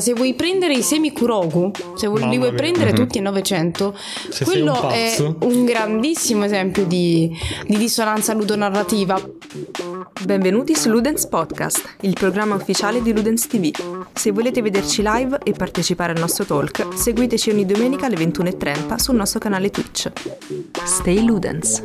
Se vuoi prendere i semi Kuroku, se vuoi, li vuoi prendere mm-hmm. tutti a 900, se quello un è un grandissimo esempio di, di dissonanza ludonarrativa. Benvenuti su Ludens Podcast, il programma ufficiale di Ludens TV. Se volete vederci live e partecipare al nostro talk, seguiteci ogni domenica alle 21.30 sul nostro canale Twitch. Stay Ludens!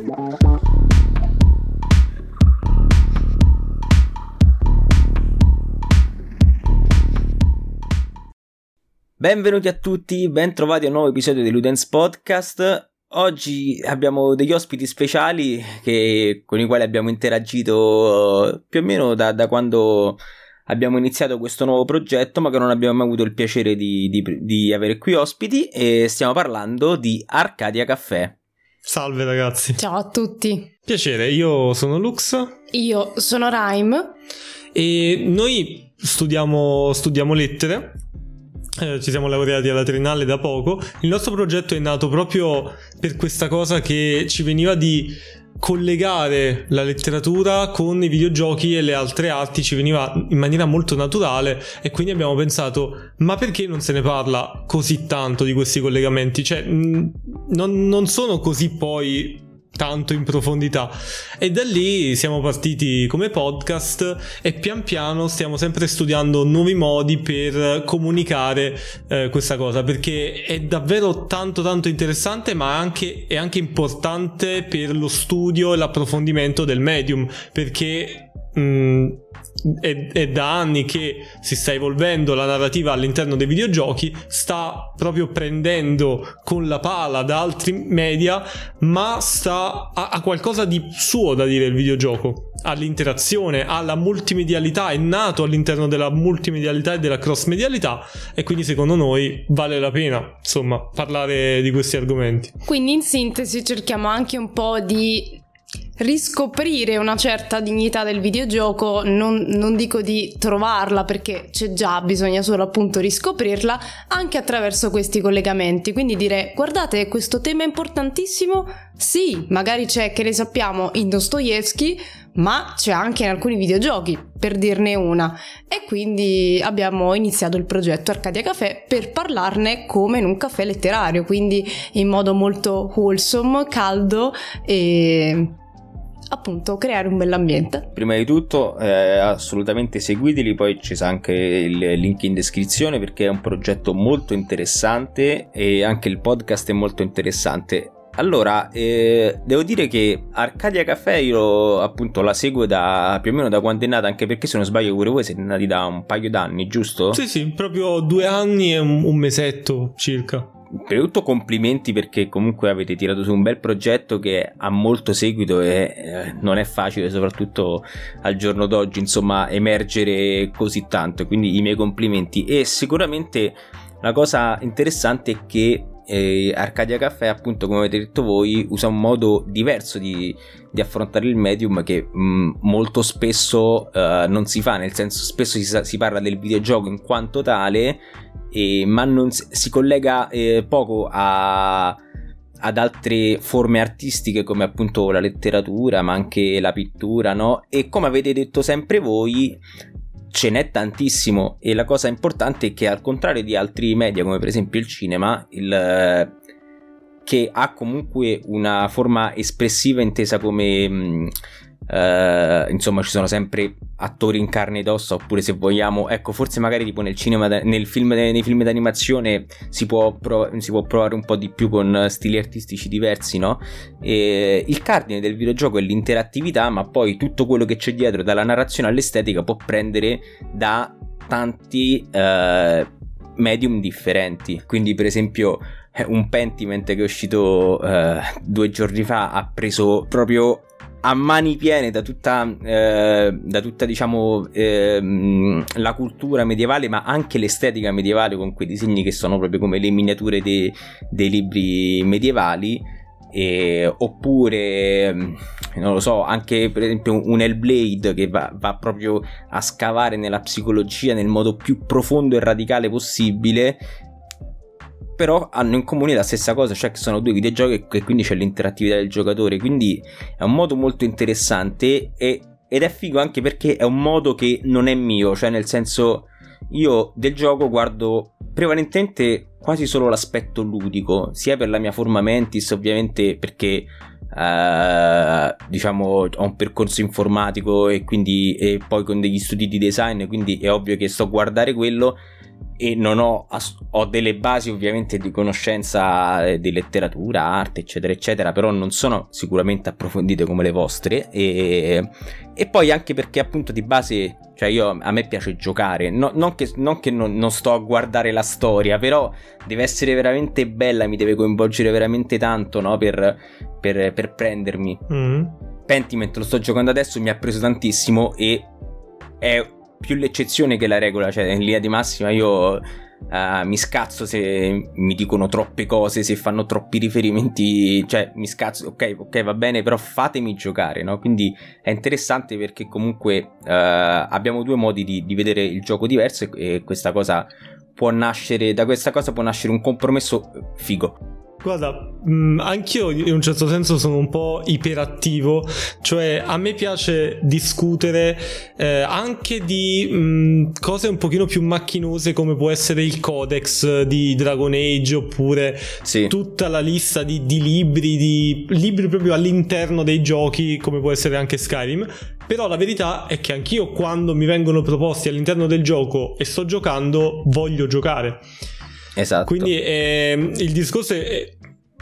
Benvenuti a tutti, bentrovati a un nuovo episodio di Ludens Podcast. Oggi abbiamo degli ospiti speciali che, con i quali abbiamo interagito più o meno da, da, quando abbiamo iniziato questo nuovo progetto, ma che non abbiamo mai avuto il piacere di, di, di avere qui ospiti. E stiamo parlando di Arcadia Caffè. Salve ragazzi. Ciao a tutti. Piacere, io sono Lux. Io sono Rhyme. E noi studiamo, studiamo lettere eh, ci siamo laureati alla Triennale da poco. Il nostro progetto è nato proprio per questa cosa che ci veniva di collegare la letteratura con i videogiochi e le altre arti ci veniva in maniera molto naturale e quindi abbiamo pensato ma perché non se ne parla così tanto di questi collegamenti cioè non, non sono così poi tanto in profondità. E da lì siamo partiti come podcast e pian piano stiamo sempre studiando nuovi modi per comunicare eh, questa cosa perché è davvero tanto tanto interessante ma anche, è anche importante per lo studio e l'approfondimento del medium perché mh, mm, è, è, da anni che si sta evolvendo la narrativa all'interno dei videogiochi, sta proprio prendendo con la pala da altri media, ma sta a, qualcosa di suo da dire il videogioco, all'interazione, alla multimedialità, è nato all'interno della multimedialità e della cross medialità e quindi secondo noi vale la pena, insomma, parlare di questi argomenti. Quindi in sintesi cerchiamo anche un po' di riscoprire una certa dignità del videogioco, non, non, dico di trovarla perché c'è già, bisogna solo appunto riscoprirla, anche attraverso questi collegamenti. Quindi dire, guardate, questo tema è importantissimo, sì, magari c'è, che ne sappiamo, in Dostoevsky, ma c'è anche in alcuni videogiochi, per dirne una. E quindi abbiamo iniziato il progetto Arcadia Café per parlarne come in un caffè letterario, quindi in modo molto wholesome, caldo e appunto creare un bell'ambiente. Prima di tutto eh, assolutamente seguiteli, poi ci sta anche il link in descrizione perché è un progetto molto interessante e anche il podcast è molto interessante. Allora, eh, devo dire che Arcadia Caffè io appunto la seguo da più o meno da quando è nata, anche perché se non sbaglio pure voi siete nati da un paio d'anni, giusto? Sì, sì, proprio due anni e un, un mesetto circa prima di tutto complimenti perché comunque avete tirato su un bel progetto che ha molto seguito e eh, non è facile soprattutto al giorno d'oggi insomma emergere così tanto. Quindi i miei complimenti. E sicuramente la cosa interessante è che eh, Arcadia Caffè appunto come avete detto voi usa un modo diverso di, di affrontare il medium che mh, mm, molto spesso uh, non si fa nel senso spesso si, si parla del videogioco in quanto tale e, ma non si, si collega eh, poco a, ad altre forme artistiche come appunto la letteratura ma anche la pittura no? e come avete detto sempre voi ce n'è tantissimo e la cosa importante è che al contrario di altri media come per esempio il cinema il, che ha comunque una forma espressiva intesa come mh, Uh, insomma, ci sono sempre attori in carne ed ossa. Oppure, se vogliamo, ecco, forse magari tipo nel cinema, nel film, nei film d'animazione si può, prov- si può, provare un po' di più con stili artistici diversi, no? E il cardine del videogioco è l'interattività, ma poi tutto quello che c'è dietro, dalla narrazione all'estetica, può prendere da tanti uh, medium differenti. Quindi, per esempio, un Pentiment che è uscito uh, due giorni fa ha preso proprio a mani piene da tutta, eh, da tutta diciamo, eh, la cultura medievale, ma anche l'estetica medievale con quei disegni che sono proprio come le miniature dei, dei libri medievali. E, oppure non lo so anche per esempio un Hellblade che va, va, proprio a scavare nella psicologia nel modo più profondo e radicale possibile però hanno in comune la stessa cosa, cioè che sono due videogiochi e quindi c'è l'interattività del giocatore, quindi è un modo molto interessante e, ed è figo anche perché è un modo che non è mio, cioè nel senso io del gioco guardo prevalentemente quasi solo l'aspetto ludico, sia per la mia forma mentis, ovviamente perché Uh, diciamo ho un percorso informatico e quindi e poi con degli studi di design quindi è ovvio che sto a guardare quello e non ho, ho delle basi ovviamente di conoscenza eh, di letteratura, arte, eccetera, eccetera, però non sono sicuramente approfondite come le vostre. E, e poi anche perché appunto di base, cioè io a me piace giocare, no, non che, non, che non, non, sto a guardare la storia, però deve essere veramente bella, mi deve coinvolgere veramente tanto, no? Per, per, per prendermi. Mm. Pentiment lo sto giocando adesso, mi ha preso tantissimo e è più l'eccezione che la regola, cioè in linea di massima io uh, mi scazzo se mi dicono troppe cose, se fanno troppi riferimenti, cioè mi scazzo, ok, ok, va bene, però fatemi giocare, no? Quindi è interessante perché comunque uh, abbiamo due modi di, di, vedere il gioco diverso e, e questa cosa può nascere, da questa cosa può nascere un compromesso figo. Guarda, mm, anch'io in un certo senso sono un po' iperattivo, cioè a me piace discutere eh, anche di mh, mm, cose un pochino più macchinose come può essere il codex di Dragon Age oppure sì. tutta la lista di, di libri, di libri proprio all'interno dei giochi come può essere anche Skyrim. Però la verità è che anch'io quando mi vengono proposti all'interno del gioco e sto giocando voglio giocare. Esatto. Quindi eh, il discorso è,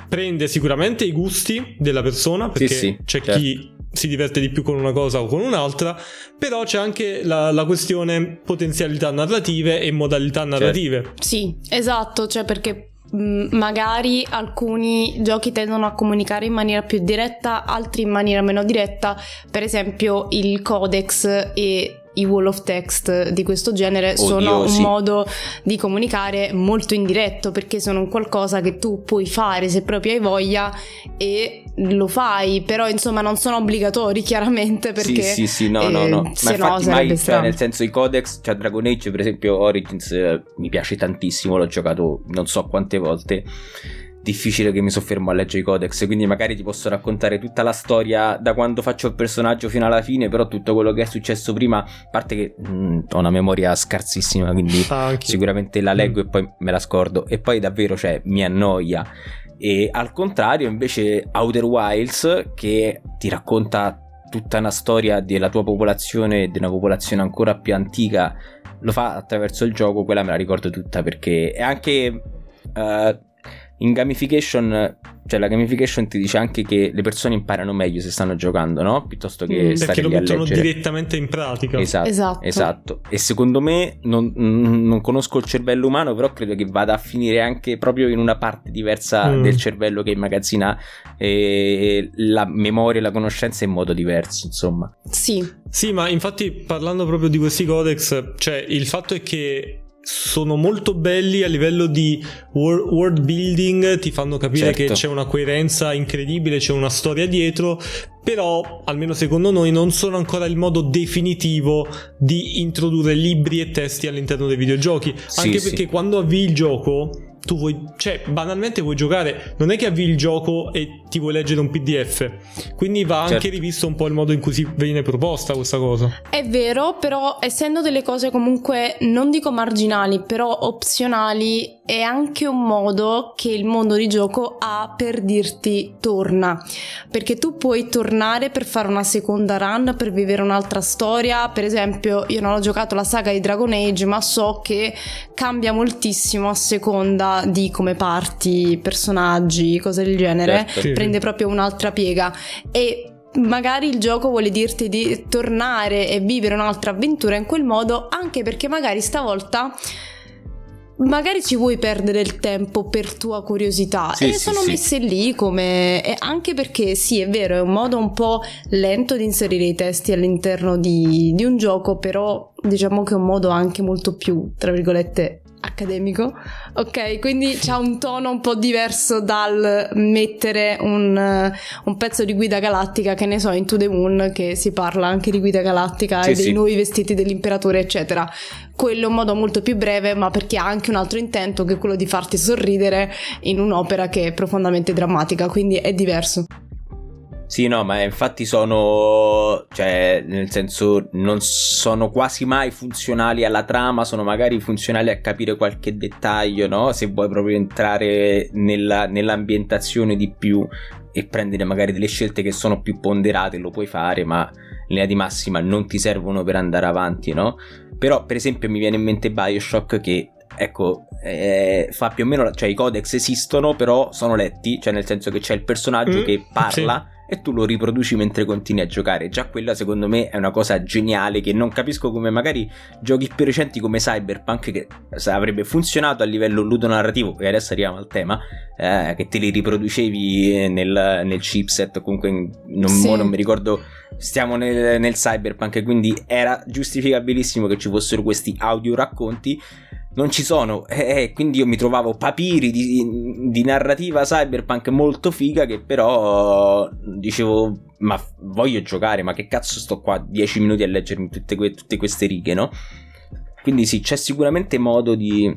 prende sicuramente i gusti della persona, perché sì, sì, c'è certo. chi si diverte di più con una cosa o con un'altra, però c'è anche la, la questione potenzialità narrative e modalità certo. narrative. Certo. Sì, esatto, cioè perché magari alcuni giochi tendono a comunicare in maniera più diretta, altri in maniera meno diretta, per esempio il codex e i wall of text di questo genere Oddio, sono un modo di comunicare molto indiretto perché sono un qualcosa che tu puoi fare se proprio hai voglia e lo fai, però insomma non sono obbligatori chiaramente perché sì sì sì no eh, no no ma infatti no, mai, cioè, nel senso i codex cioè Dragon Age per esempio Origins eh, mi piace tantissimo l'ho giocato non so quante volte difficile che mi soffermo a leggere i codex, quindi magari ti posso raccontare tutta la storia da quando faccio il personaggio fino alla fine, però tutto quello che è successo prima, a parte che mh, mm, ho una memoria scarsissima, quindi ah, sicuramente la leggo mm. e poi me la scordo, e poi davvero, cioè, mi annoia. E al contrario, invece, Outer Wilds, che ti racconta tutta una storia della tua popolazione, di una popolazione ancora più antica, lo fa attraverso il gioco, quella me la ricordo tutta perché è anche... Uh, in gamification, cioè la gamification ti dice anche che le persone imparano meglio se stanno giocando, no? Piuttosto che mm, stare perché lo mettono direttamente in pratica. Esatto, esatto. esatto. E secondo me non, non, conosco il cervello umano, però credo che vada a finire anche proprio in una parte diversa mm. del cervello che immagazzina eh, la memoria e la conoscenza in modo diverso, insomma. Sì. Sì, ma infatti parlando proprio di questi codex, cioè il fatto è che sono molto belli a livello di world building, ti fanno capire certo. che c'è una coerenza incredibile, c'è una storia dietro, però almeno secondo noi non sono ancora il modo definitivo di introdurre libri e testi all'interno dei videogiochi, sì, anche perché sì. quando avvii il gioco tu vuoi, cioè, banalmente vuoi giocare, non è che avvii il gioco e ti vuoi leggere un PDF. Quindi va certo. anche rivisto un po' il modo in cui si viene proposta questa cosa. È vero, però essendo delle cose comunque non dico marginali, però opzionali, è anche un modo che il mondo di gioco ha per dirti torna. Perché tu puoi tornare per fare una seconda run, per vivere un'altra storia. Per esempio, io non ho giocato la saga di Dragon Age, ma so che cambia moltissimo a seconda di come parti, personaggi, cose del genere, certo. prende proprio un'altra piega e magari il gioco vuole dirti di tornare e vivere un'altra avventura in quel modo, anche perché magari stavolta magari ci vuoi perdere il tempo per tua curiosità sì, e sì, sono sì. messe lì come e anche perché sì è vero è un modo un po' lento di inserire i testi all'interno di, di un gioco però diciamo che è un modo anche molto più tra virgolette accademico, ok? Quindi c'ha un tono un po' diverso dal mettere un, uh, un, pezzo di guida galattica, che ne so, in To The Moon, che si parla anche di guida galattica sì, e dei sì. nuovi vestiti dell'imperatore, eccetera. Quello è un modo molto più breve, ma perché ha anche un altro intento, che è quello di farti sorridere in un'opera che è profondamente drammatica, quindi è diverso. Sì, no, ma infatti sono, cioè, nel senso, non sono quasi mai funzionali alla trama, sono magari funzionali a capire qualche dettaglio, no? Se vuoi proprio entrare nella, nell'ambientazione di più e prendere magari delle scelte che sono più ponderate, lo puoi fare, ma in linea di massima non ti servono per andare avanti, no? Però, per esempio, mi viene in mente Bioshock che ecco, eh, fa più o meno, cioè i codex esistono, però sono letti, cioè nel senso che c'è il personaggio mm, che parla. Sì e tu lo riproduci mentre continui a giocare. Già quella secondo me è una cosa geniale che non capisco come magari giochi più recenti come Cyberpunk che avrebbe funzionato a livello ludonarrativo, e adesso arriviamo al tema, eh, che te li riproducevi nel, nel chipset, comunque non, sì. non mi ricordo, stiamo nel, nel Cyberpunk, quindi era giustificabilissimo che ci fossero questi audio racconti non ci sono. Eh, eh, quindi io mi trovavo papiri di, di, narrativa cyberpunk molto figa che però dicevo, ma voglio giocare, ma che cazzo sto qua 10 minuti a leggermi tutte, que- tutte queste righe, no? Quindi sì, c'è sicuramente modo di,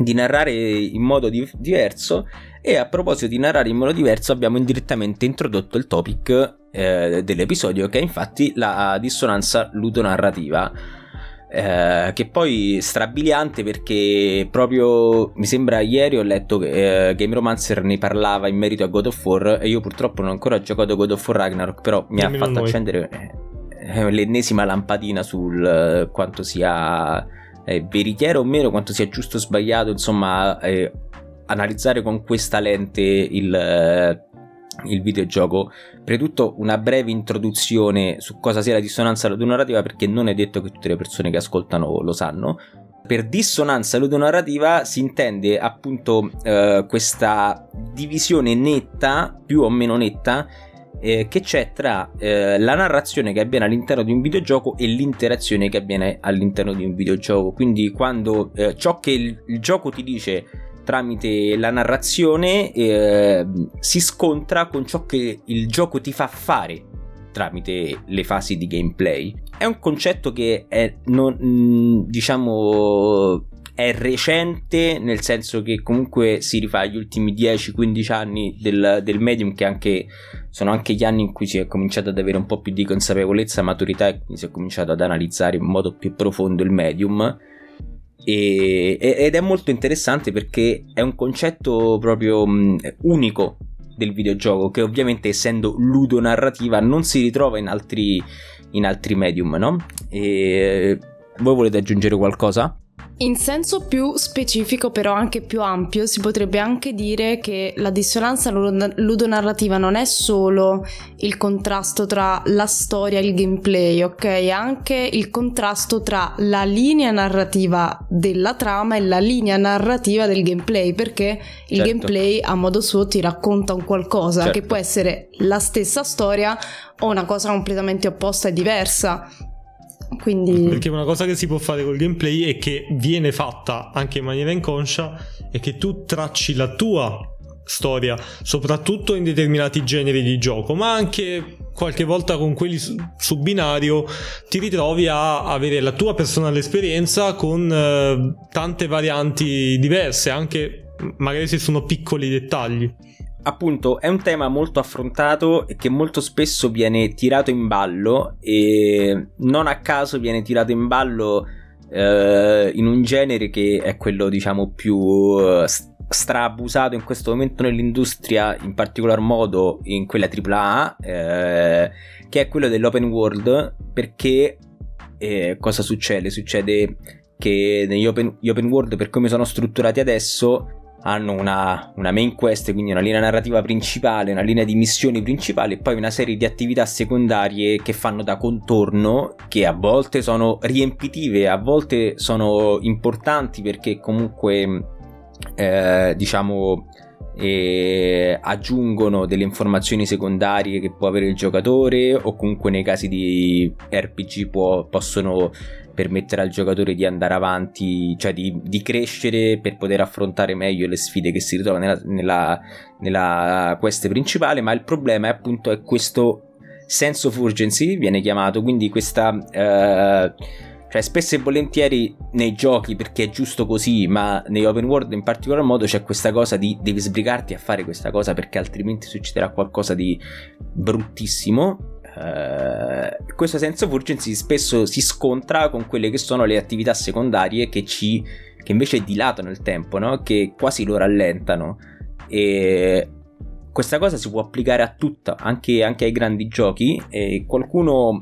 di narrare in modo di- diverso e a proposito di narrare in modo diverso abbiamo indirettamente introdotto il topic eh, dell'episodio che è infatti la dissonanza ludonarrativa. Eh, che poi strabiliante perché proprio mi sembra ieri ho letto che eh, Game Romancer ne parlava in merito a God of War e io purtroppo non ho ancora giocato God of War Ragnarok però mi Dimmi ha fatto accendere eh, l'ennesima lampadina sul eh, quanto sia eh, veritiero o meno quanto sia giusto o sbagliato insomma analizzare con questa lente il il videogioco. Prima di tutto una breve introduzione su cosa sia la dissonanza ludonarrativa perché non è detto che tutte le persone che ascoltano lo sanno. Per dissonanza ludonarrativa si intende appunto eh, questa divisione netta, più o meno netta, eh, che c'è tra eh, la narrazione che avviene all'interno di un videogioco e l'interazione che avviene all'interno di un videogioco. Quindi quando eh, ciò che il, il gioco ti dice tramite la narrazione eh, si scontra con ciò che il gioco ti fa fare tramite le fasi di gameplay. È un concetto che è, non, mm, diciamo, è recente, nel senso che comunque si rifà agli ultimi 10-15 anni del, del, medium, che anche, sono anche gli anni in cui si è cominciato ad avere un po' più di consapevolezza, maturità e quindi si è cominciato ad analizzare in modo più profondo il medium. E, ed è molto interessante perché è un concetto proprio unico del videogioco che ovviamente essendo ludonarrativa non si ritrova in altri, in altri medium, no? E voi volete aggiungere qualcosa? In senso più specifico, però anche più ampio, si potrebbe anche dire che la dissonanza ludonarrativa non è solo il contrasto tra la storia e il gameplay, ok? È anche il contrasto tra la linea narrativa della trama e la linea narrativa del gameplay, perché il certo. gameplay a modo suo ti racconta un qualcosa certo. che può essere la stessa storia o una cosa completamente opposta e diversa. Quindi... Perché una cosa che si può fare col gameplay e che viene fatta anche in maniera inconscia è che tu tracci la tua storia, soprattutto in determinati generi di gioco, ma anche qualche volta con quelli su, su binario ti ritrovi a avere la tua personale esperienza con eh, tante varianti diverse, anche magari se sono piccoli dettagli appunto è un tema molto affrontato e che molto spesso viene tirato in ballo e non a caso viene tirato in ballo eh, in un genere che è quello diciamo più uh, straabusato in questo momento nell'industria in particolar modo in quella AAA eh, che è quello dell'open world perché eh, cosa succede? Succede che negli open, open world per come sono strutturati adesso hanno una, una, main quest, quindi una linea narrativa principale, una linea di missioni principali e poi una serie di attività secondarie che fanno da contorno, che a volte sono riempitive, a volte sono importanti perché comunque eh, diciamo eh, aggiungono delle informazioni secondarie che può avere il giocatore o comunque nei casi di RPG può, possono permettere al giocatore di andare avanti, cioè di, di, crescere per poter affrontare meglio le sfide che si ritrovano nella, nella, nella quest principale, ma il problema è appunto è questo sense of urgency, viene chiamato, quindi questa... Eh, Cioè, spesso e volentieri nei giochi, perché è giusto così, ma nei open world in particolar modo c'è questa cosa di devi sbrigarti a fare questa cosa perché altrimenti succederà qualcosa di bruttissimo. Uh, questo sense of urgency spesso si scontra con quelle che sono le attività secondarie che ci che invece dilatano il tempo, no? che quasi lo rallentano. E questa cosa si può applicare a tutta, anche, anche ai grandi giochi. E qualcuno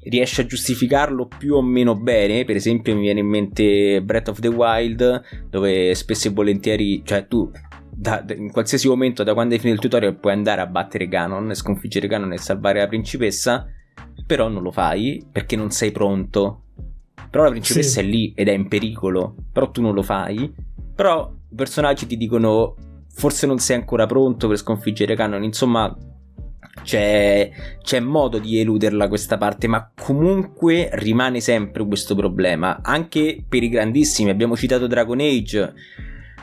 riesce a giustificarlo più o meno bene. Per esempio, mi viene in mente Breath of the Wild, dove spesso e volentieri, cioè tu da, in qualsiasi momento, da quando hai finito il tutorial, puoi andare a battere Ganon, sconfiggere Ganon e salvare la principessa. Però non lo fai perché non sei pronto. Però la principessa sì. è lì ed è in pericolo, però tu non lo fai. Però i personaggi ti dicono forse non sei ancora pronto per sconfiggere Canon, insomma c'è, c'è, modo di eluderla questa parte, ma comunque rimane sempre questo problema. Anche per i grandissimi, abbiamo citato Dragon Age.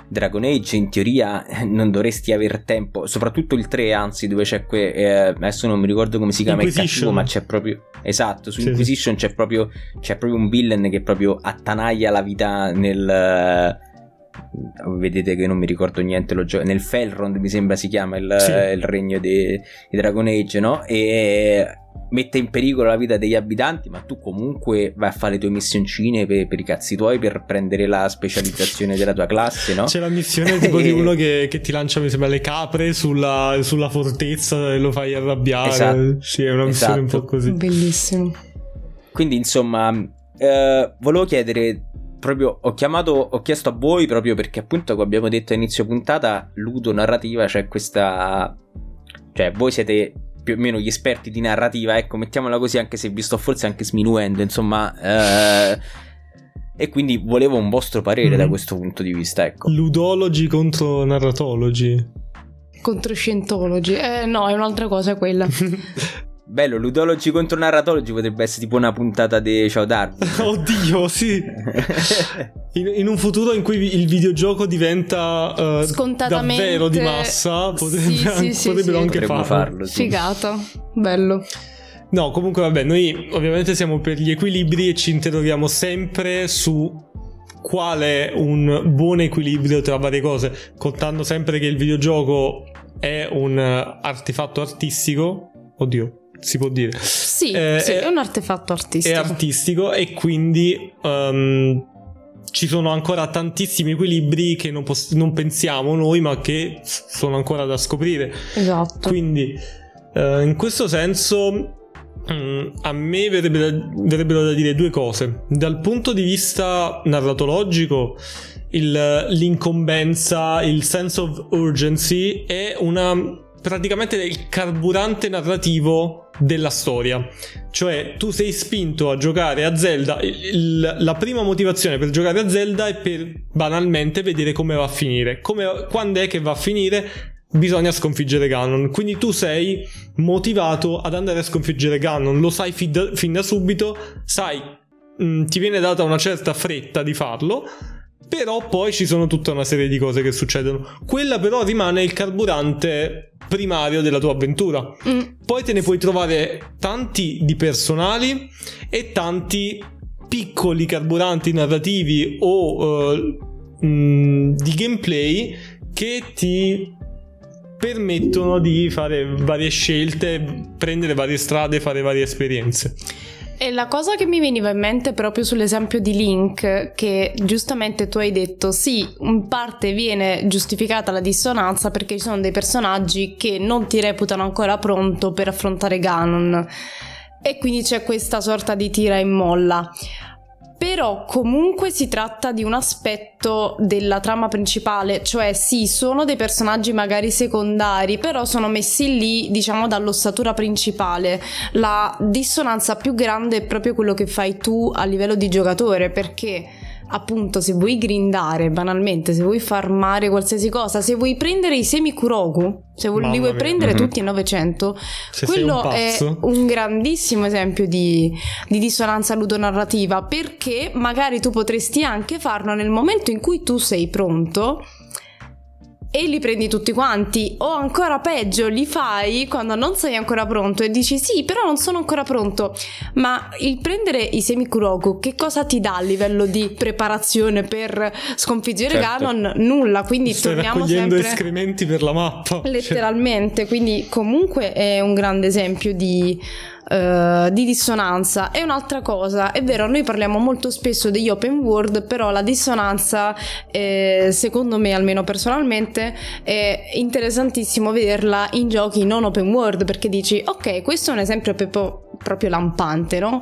Dragon Age in teoria non dovresti avere tempo, soprattutto il 3 anzi dove c'è que- eh, adesso non mi ricordo come si chiama il cattivo ma c'è proprio esatto su sì, Inquisition sì. C'è, proprio, c'è proprio un villain che proprio attanaglia la vita nel vedete che non mi ricordo niente lo gioco nel Felrond mi sembra si chiama il, sì. il regno di Dragon Age no? e mette in pericolo la vita degli abitanti ma tu comunque vai a fare le tue missioncine per, per i cazzi tuoi per prendere la specializzazione della tua classe no? c'è la missione tipo di uno che, che, ti lancia mi sembra le capre sulla, sulla, fortezza e lo fai arrabbiare esatto. sì è una missione esatto. un po' così bellissimo quindi insomma eh, volevo chiedere proprio ho chiamato, ho chiesto a voi proprio perché appunto come abbiamo detto a inizio puntata, ludo narrativa, c'è questa... Cioè voi siete più o meno gli esperti di narrativa, ecco, mettiamola così anche se vi sto forse anche sminuendo, insomma... Eh, e quindi volevo un vostro parere mm. da questo punto di vista, ecco. Ludologi contro narratologi. Contro scientologi. Eh no, è un'altra cosa quella. Bello, ludologi contro narratologi potrebbe essere tipo una puntata di Ciao Darwin. Oddio, sì. in, in, un futuro in cui il videogioco diventa uh, davvero di massa, potrebbe, sì, anche, sì, potrebbero sì, anche farlo. farlo Figata, bello. No, comunque vabbè, noi ovviamente siamo per gli equilibri e ci interroghiamo sempre su qual è un buon equilibrio tra varie cose, contando sempre che il videogioco è un artefatto artistico. Oddio, si può dire. Sì, eh, sì è, è, un artefatto artistico. È artistico e quindi um, ci sono ancora tantissimi equilibri che non, poss- non, pensiamo noi, ma che sono ancora da scoprire. Esatto. Quindi, uh, in questo senso, um, a me verrebbe da, verrebbero da dire due cose. Dal punto di vista narratologico, il, l'incombenza, il sense of urgency è una praticamente il carburante narrativo della storia. Cioè, tu sei spinto a giocare a Zelda. Il, la prima motivazione per giocare a Zelda è per banalmente vedere come va a finire. Come, quando è che va a finire? Bisogna sconfiggere Ganon. Quindi tu sei motivato ad andare a sconfiggere Ganon. Lo sai fin da, fin da subito. Sai, mh, mm, ti viene data una certa fretta di farlo però poi ci sono tutta una serie di cose che succedono. Quella però rimane il carburante primario della tua avventura. Mm. Poi te ne puoi trovare tanti di personali e tanti piccoli carburanti narrativi o uh, mh, di gameplay che ti permettono di fare varie scelte, prendere varie strade, fare varie esperienze. E la cosa che mi veniva in mente proprio sull'esempio di Link, che giustamente tu hai detto, sì, in parte viene giustificata la dissonanza perché ci sono dei personaggi che non ti reputano ancora pronto per affrontare Ganon. E quindi c'è questa sorta di tira e molla. Però comunque si tratta di un aspetto della trama principale, cioè sì, sono dei personaggi magari secondari, però sono messi lì, diciamo, dall'ossatura principale. La dissonanza più grande è proprio quello che fai tu a livello di giocatore, perché appunto se vuoi grindare banalmente, se vuoi farmare qualsiasi cosa, se vuoi prendere i semi Kuroku, se vuoi, li vuoi mia. prendere mm-hmm. tutti in 900, se quello un è un grandissimo esempio di, di dissonanza ludonarrativa perché magari tu potresti anche farlo nel momento in cui tu sei pronto e li prendi tutti quanti o ancora peggio li fai quando non sei ancora pronto e dici sì però non sono ancora pronto ma il prendere i semi Kuroku che cosa ti dà a livello di preparazione per sconfiggere certo. Ganon? Nulla quindi Stai torniamo sempre escrementi per la mappa letteralmente cioè. quindi comunque è un grande esempio di Uh, di dissonanza. E un'altra cosa, è vero, noi parliamo molto spesso degli open world, però la dissonanza, eh, secondo me, almeno personalmente, è interessantissimo vederla in giochi non open world, perché dici, ok, questo è un esempio proprio, proprio lampante, no?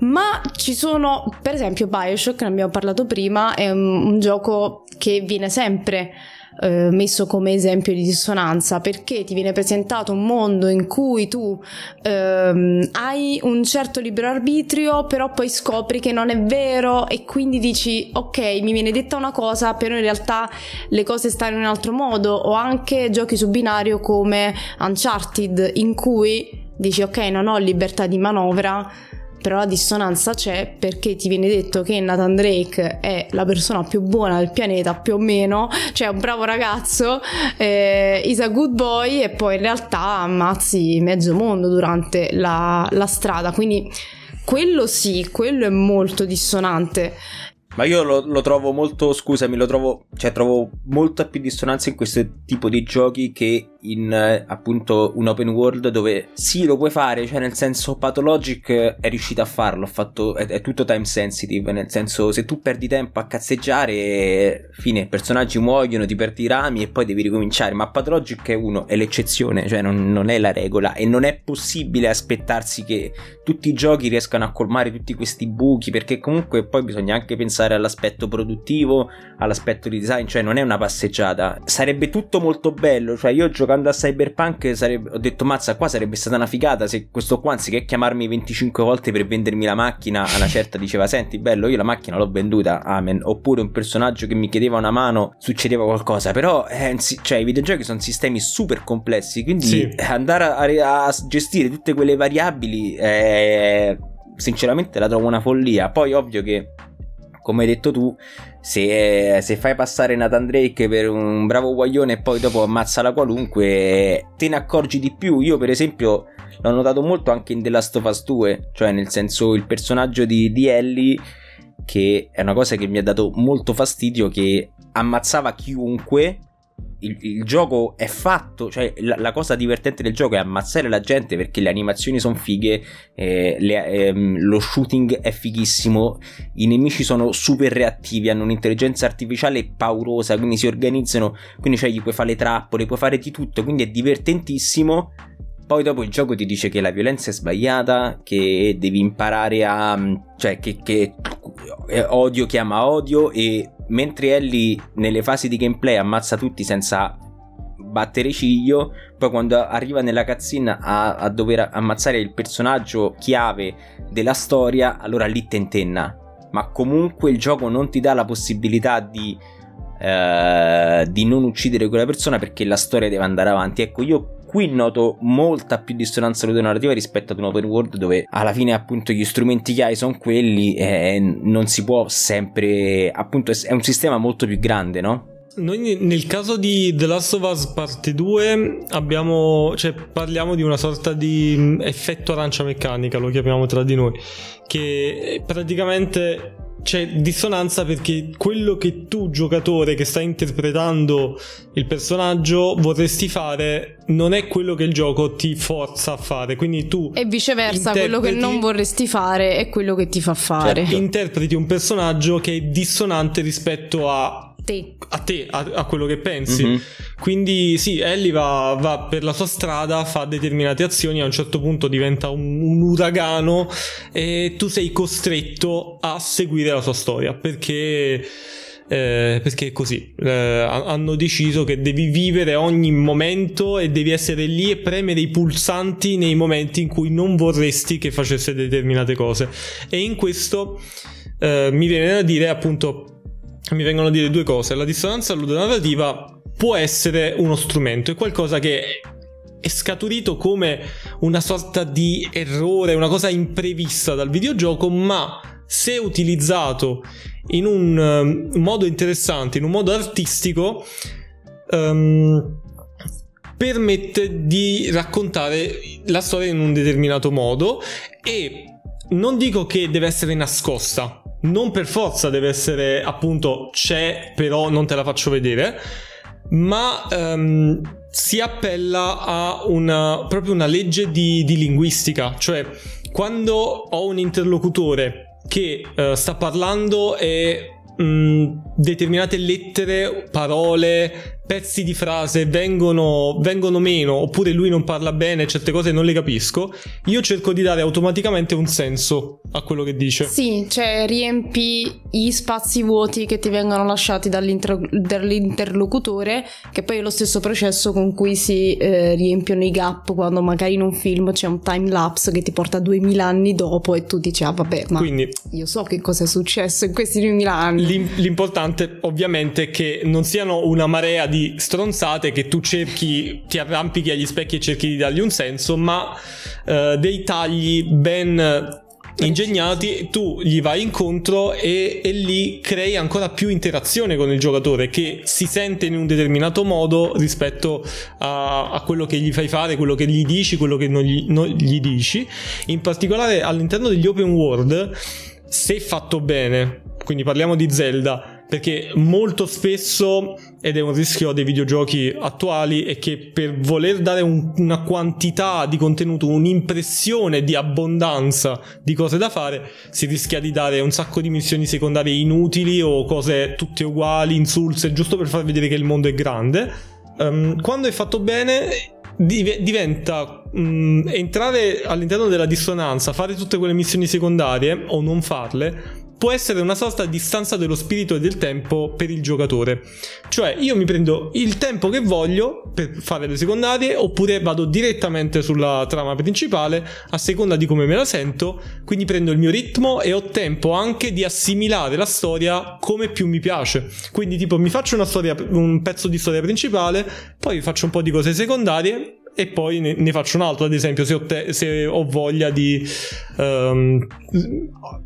Ma ci sono, per esempio, Bioshock, ne abbiamo parlato prima, è un, un gioco che viene sempre eh, messo come esempio di dissonanza perché ti viene presentato un mondo in cui tu ehm, hai un certo libero arbitrio però poi scopri che non è vero e quindi dici ok mi viene detta una cosa però in realtà le cose stanno in un altro modo. O anche giochi su binario come Uncharted in cui dici ok non ho libertà di manovra però la dissonanza c'è perché ti viene detto che Nathan Drake è la persona più buona del pianeta, più o meno, cioè un bravo ragazzo, eh, is a good boy e poi in realtà ammazzi mezzo mondo durante la, la strada, quindi quello sì, quello è molto dissonante. Ma io lo, lo, trovo molto, scusami, lo trovo, cioè trovo molta più dissonanza in questo tipo di giochi che in eh, appunto un open world dove sì lo puoi fare, cioè nel senso Pathologic è riuscito a farlo, fatto, è, è, tutto time sensitive, nel senso se tu perdi tempo a cazzeggiare, fine, i personaggi muoiono, ti perdi i rami e poi devi ricominciare, ma Pathologic è uno, è l'eccezione, cioè non, non è la regola e non è possibile aspettarsi che tutti i giochi riescano a colmare tutti questi buchi perché comunque poi bisogna anche pensare all'aspetto produttivo, all'aspetto di design, cioè non è una passeggiata, sarebbe tutto molto bello, cioè io giocando giocando a Cyberpunk sarebbe, ho detto mazza qua sarebbe stata una figata se questo qua anziché chiamarmi 25 volte per vendermi la macchina a una certa diceva senti bello io la macchina l'ho venduta amen. Oppure un personaggio che mi chiedeva una mano succedeva qualcosa. Però eh, cioè i videogiochi sono sistemi super complessi quindi sì. andare a, a, gestire tutte quelle variabili eh, sinceramente la trovo una follia. Poi ovvio che come hai detto tu, se, se, fai passare Nathan Drake per un bravo guaglione e poi dopo ammazza la qualunque, te ne accorgi di più. Io, per esempio, l'ho notato molto anche in The Last of Us 2, cioè nel senso il personaggio di, di Ellie, che è una cosa che mi ha dato molto fastidio, che ammazzava chiunque il, il, gioco è fatto, cioè la, la, cosa divertente del gioco è ammazzare la gente perché le animazioni sono fighe, eh, le, ehm, lo shooting è fighissimo, i nemici sono super reattivi, hanno un'intelligenza artificiale paurosa, quindi si organizzano, quindi cioè gli puoi fare le trappole, puoi fare di tutto, quindi è divertentissimo. Poi dopo il gioco ti dice che la violenza è sbagliata, che devi imparare a... cioè che, che odio chiama odio e mentre Ellie nelle fasi di gameplay ammazza tutti senza battere ciglio, poi quando arriva nella cazzina a, a, dover ammazzare il personaggio chiave della storia, allora lì tentenna. Ma comunque il gioco non ti dà la possibilità di, eh, di non uccidere quella persona perché la storia deve andare avanti. Ecco, io qui noto molta più dissonanza ludonarrativa rispetto ad un open world dove alla fine appunto gli strumenti che hai sono quelli e non si può sempre appunto è un sistema molto più grande no? Noi nel caso di The Last of Us Parte 2 abbiamo, cioè, parliamo di una sorta di mm, effetto arancia meccanica, lo chiamiamo tra di noi, che praticamente c'è dissonanza perché quello che tu, giocatore che stai interpretando il personaggio, vorresti fare non è quello che il gioco ti forza a fare. Quindi tu. E viceversa, quello che non vorresti fare è quello che ti fa fare. Certo. Interpreti un personaggio che è dissonante rispetto a te. A te, a, a quello che pensi. Mm-hmm. Quindi sì, Ellie va, va, per la sua strada, fa determinate azioni, a un certo punto diventa un, un uragano e tu sei costretto a seguire la sua storia perché... Eh, perché è così eh, hanno deciso che devi vivere ogni momento e devi essere lì e premere i pulsanti nei momenti in cui non vorresti che facesse determinate cose e in questo eh, mi viene da dire appunto mi vengono a dire due cose. La dissonanza ludonarrativa può essere uno strumento, è qualcosa che è scaturito come una sorta di errore, una cosa imprevista dal videogioco, ma se utilizzato in un um, modo interessante, in un modo artistico, um, permette di raccontare la storia in un determinato modo e non dico che deve essere nascosta, non per forza deve essere appunto c'è però non te la faccio vedere, ma um, si appella a una, proprio una legge di, di linguistica, cioè quando ho un interlocutore che uh, sta parlando e mh, determinate lettere, parole, pezzi di frase vengono, vengono, meno oppure lui non parla bene, certe cose non le capisco, io cerco di dare automaticamente un senso a quello che dice. Sì, cioè riempi gli spazi vuoti che ti vengono lasciati dall'interlocutore, che poi è lo stesso processo con cui si eh, riempiono i gap quando magari in un film c'è un time lapse che ti porta 2000 anni dopo e tu dici ah vabbè ma Quindi, io so che cosa è successo in questi 2000 anni. L'importante ovviamente è che non siano una marea di stronzate che tu cerchi, ti arrampichi agli specchi e cerchi di dargli un senso, ma uh, dei tagli ben ingegnati, tu gli vai incontro e, e, lì crei ancora più interazione con il giocatore che si sente in un determinato modo rispetto a, a quello che gli fai fare, quello che gli dici, quello che non gli, non gli dici. In particolare all'interno degli open world, se fatto bene, quindi parliamo di Zelda perché molto spesso, ed è un rischio dei videogiochi attuali, è che per voler dare un, una quantità di contenuto, un'impressione di abbondanza di cose da fare, si rischia di dare un sacco di missioni secondarie inutili o cose tutte uguali, insulse, giusto per far vedere che il mondo è grande. Um, quando è fatto bene, diventa um, entrare all'interno della dissonanza, fare tutte quelle missioni secondarie o non farle, può essere una sorta di stanza dello spirito e del tempo per il giocatore. Cioè, io mi prendo il tempo che voglio per fare le secondarie, oppure vado direttamente sulla trama principale a seconda di come me la sento. Quindi prendo il mio ritmo e ho tempo anche di assimilare la storia come più mi piace. Quindi, tipo, mi faccio una storia, un pezzo di storia principale, poi faccio un po' di cose secondarie e poi ne, ne, faccio un altro, ad esempio, se ho, te, se ho voglia di... Um,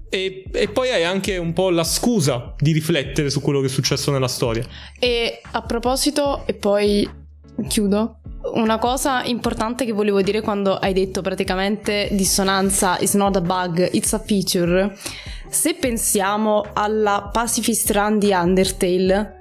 e, e, poi hai anche un po' la scusa di riflettere su quello che è successo nella storia. E a proposito, e poi chiudo, una cosa importante che volevo dire quando hai detto praticamente dissonanza is not a bug, it's a feature. Se pensiamo alla Pacifist Run di Undertale,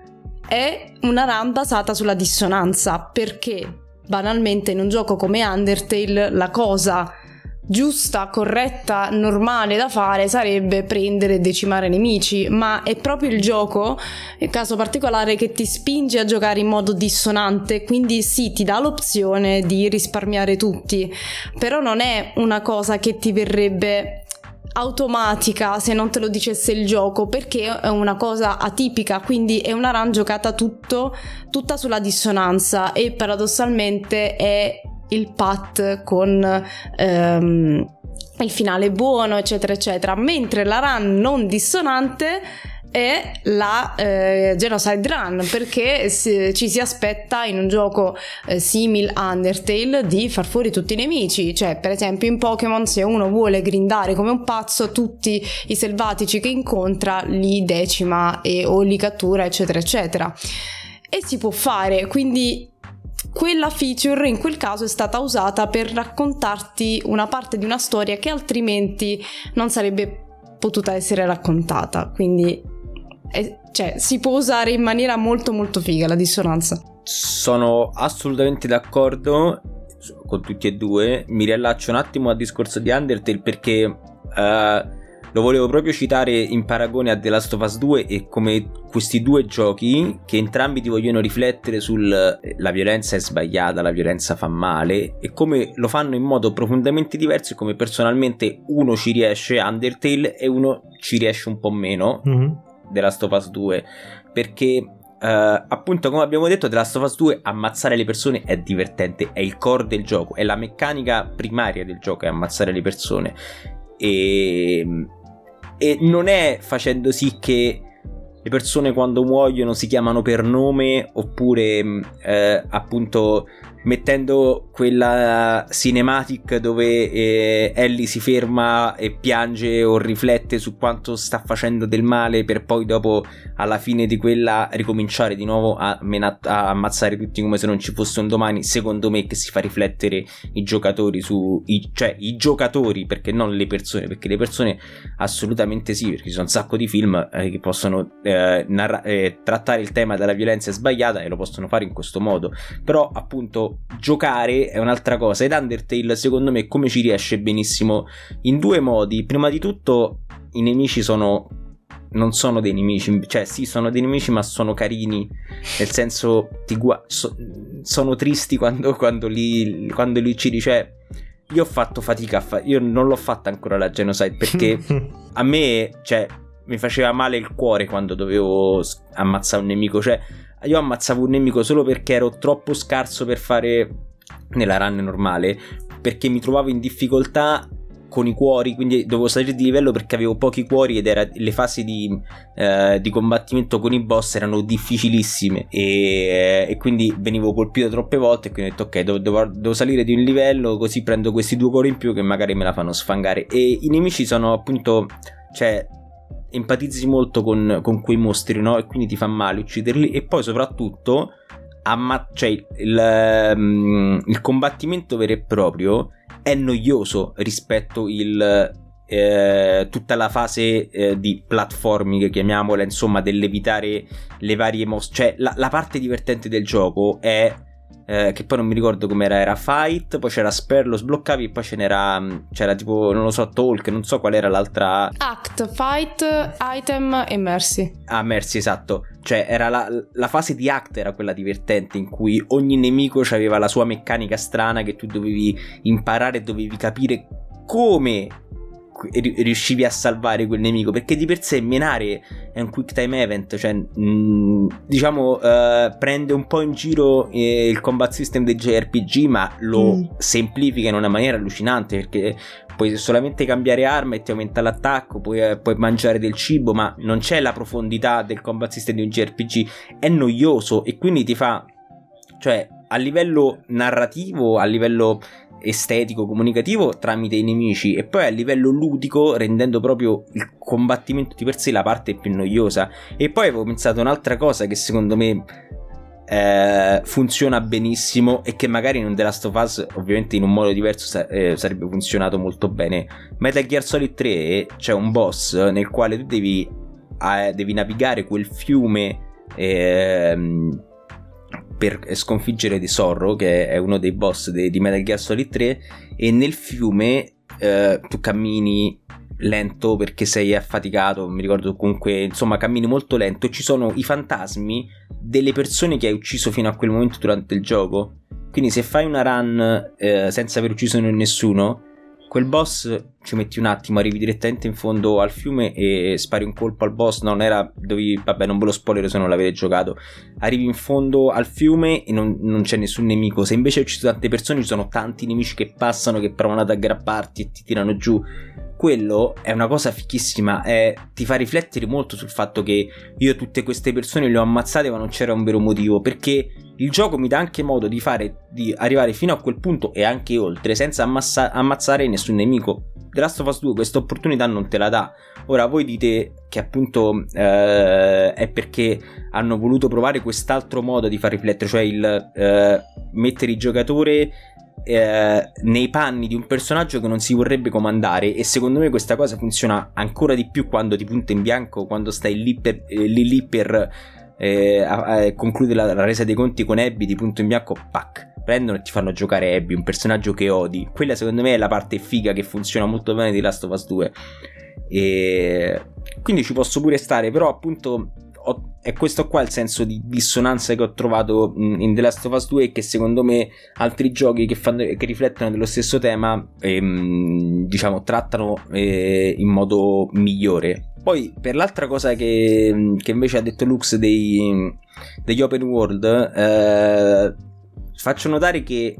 è una run basata sulla dissonanza perché banalmente in un gioco come Undertale la cosa giusta, corretta, normale da fare sarebbe prendere e decimare nemici, ma è proprio il gioco, il caso particolare, che ti spinge a giocare in modo dissonante, quindi sì, ti dà l'opzione di risparmiare tutti, però non è una cosa che ti verrebbe automatica se non te lo dicesse il gioco perché è una cosa atipica quindi è una run giocata tutto, tutta sulla dissonanza e paradossalmente è il pat con ehm, il finale buono eccetera eccetera. Mentre la run non dissonante è la eh, Genocide Run perché si, ci si aspetta in un gioco eh, simile a Undertale di far fuori tutti i nemici. Cioè per esempio in Pokémon se uno vuole grindare come un pazzo tutti i selvatici che incontra li decima e, o li cattura eccetera eccetera. E si può fare. Quindi quella feature in quel caso è stata usata per raccontarti una parte di una storia che altrimenti non sarebbe potuta essere raccontata. Quindi è, cioè, si può usare in maniera molto molto figa la dissonanza. Sono assolutamente d'accordo con tutti e due. Mi riallaccio un attimo al discorso di Undertale perché uh, lo volevo proprio citare in paragone a The Last of Us 2 e come questi due giochi che entrambi ti vogliono riflettere sulla eh, violenza è sbagliata, la violenza fa male e come lo fanno in modo profondamente diverso e come personalmente uno ci riesce Undertale e uno ci riesce un po' meno. Mm-hmm The Last of Us 2 perché Uh, appunto, come abbiamo detto, The Last of Us 2 ammazzare le persone è divertente, è il core del gioco, è la meccanica primaria del gioco, è ammazzare le persone. E, e non è facendo sì che le persone quando muoiono si chiamano per nome oppure uh, appunto mettendo quella cinematic dove eh, Ellie si ferma e piange o riflette su quanto sta facendo del male per poi dopo alla fine di quella ricominciare di nuovo a, mena- a ammazzare tutti come se non ci fosse un domani secondo me che si fa riflettere i giocatori su i, cioè i giocatori perché non le persone perché le persone assolutamente sì perché ci sono un sacco di film eh, che possono eh, narra- eh, trattare il tema della violenza sbagliata e lo possono fare in questo modo. Però appunto giocare è un'altra cosa ed Undertale secondo me come ci riesce benissimo in due modi. Prima di tutto i nemici sono non sono dei nemici, cioè sì, sono dei nemici, ma sono carini. Nel senso, ti gua- so- sono tristi quando, quando, li, quando li uccidi. Cioè, io ho fatto fatica a fare. Io non l'ho fatta ancora la genocide perché a me, cioè, mi faceva male il cuore quando dovevo ammazzare un nemico. Cioè, io ammazzavo un nemico solo perché ero troppo scarso per fare nella run normale, perché mi trovavo in difficoltà con i cuori, quindi dovevo salire di livello perché avevo pochi cuori ed era, le fasi di, eh, di combattimento con i boss erano difficilissime e, e, quindi venivo colpito troppe volte e quindi ho detto ok devo, devo, devo, salire di un livello così prendo questi due cuori in più che magari me la fanno sfangare. E i nemici sono appunto cioè empatizzi molto con, con quei mostri, no? E quindi ti fa male ucciderli. E poi soprattutto, amma- cioè, il, um, il combattimento vero e proprio è noioso rispetto il, eh, tutta la fase eh, di platforming, chiamiamola, insomma, dell'evitare le varie mosse. Cioè, la, la, parte divertente del gioco è eh, che poi non mi ricordo com'era, era Fight, poi c'era Spare, lo sbloccavi e poi ce n'era, mm, c'era tipo, non lo so, Talk, non so qual era l'altra... Act, Fight, Item e Mercy. Ah, Mercy, esatto. Cioè, era la, la fase di Act era quella divertente in cui ogni nemico aveva la sua meccanica strana che tu dovevi imparare, dovevi capire come riuscivi a salvare quel nemico perché di per sé menare è un quick time event cioè mh, mm, diciamo uh, prende un po' in giro eh, il combat system dei JRPG ma lo mm. semplifica in una maniera allucinante perché puoi solamente cambiare arma e ti aumenta l'attacco puoi, eh, puoi mangiare del cibo ma non c'è la profondità del combat system di un JRPG è noioso e quindi ti fa cioè a livello narrativo a livello estetico, comunicativo tramite i nemici e poi a livello ludico rendendo proprio il combattimento di per sé la parte più noiosa. E poi avevo pensato un'altra cosa che secondo me eh, funziona benissimo e che magari in un The Last of Us ovviamente in un modo diverso sa- eh, sarebbe funzionato molto bene. Metal Gear Solid 3 c'è un boss nel quale tu devi, eh, devi navigare quel fiume ehm, per sconfiggere De Sorro, che è uno dei boss de- di Metal Gear Solid 3, e nel fiume eh, tu cammini lento perché sei affaticato, mi ricordo comunque, insomma, cammini molto lento e ci sono i fantasmi delle persone che hai ucciso fino a quel momento durante il gioco. Quindi se fai una run eh, senza aver ucciso nessuno, quel boss ci metti un attimo, arrivi direttamente in fondo al fiume e spari un colpo al boss. Non era. Dovevi, vabbè, non ve lo spoiler se non l'avete giocato. Arrivi in fondo al fiume e non, non c'è nessun nemico. Se invece hai ucciso tante persone, ci sono tanti nemici che passano, che provano ad aggrapparti e ti tirano giù. Quello è una cosa fichissima. È, ti fa riflettere molto sul fatto che io tutte queste persone le ho ammazzate, ma non c'era un vero motivo. Perché il gioco mi dà anche modo di fare di arrivare fino a quel punto e anche oltre senza ammassa- ammazzare nessun nemico. The Last of Us 2 questa opportunità non te la dà. Ora voi dite che appunto eh, è perché hanno voluto provare quest'altro modo di far riflettere, cioè il eh, mettere il giocatore eh, nei panni di un personaggio che non si vorrebbe comandare e secondo me questa cosa funziona ancora di più quando ti punta in bianco, quando stai lì, per, eh, lì, lì per eh, a, a conclude la, la, resa dei conti con Abby di punto in bianco, pac, prendono e ti fanno giocare Abby, un personaggio che odi. Quella secondo me è la parte figa che funziona molto bene di Last of Us 2. E quindi ci posso pure stare, però appunto ho, è questo qua il senso di dissonanza che ho trovato in The Last of Us 2 e che secondo me altri giochi che, fanno, che riflettono dello stesso tema ehm, diciamo trattano eh, in modo migliore. Poi per l'altra cosa che, che invece ha detto Lux dei, degli open world eh, faccio notare che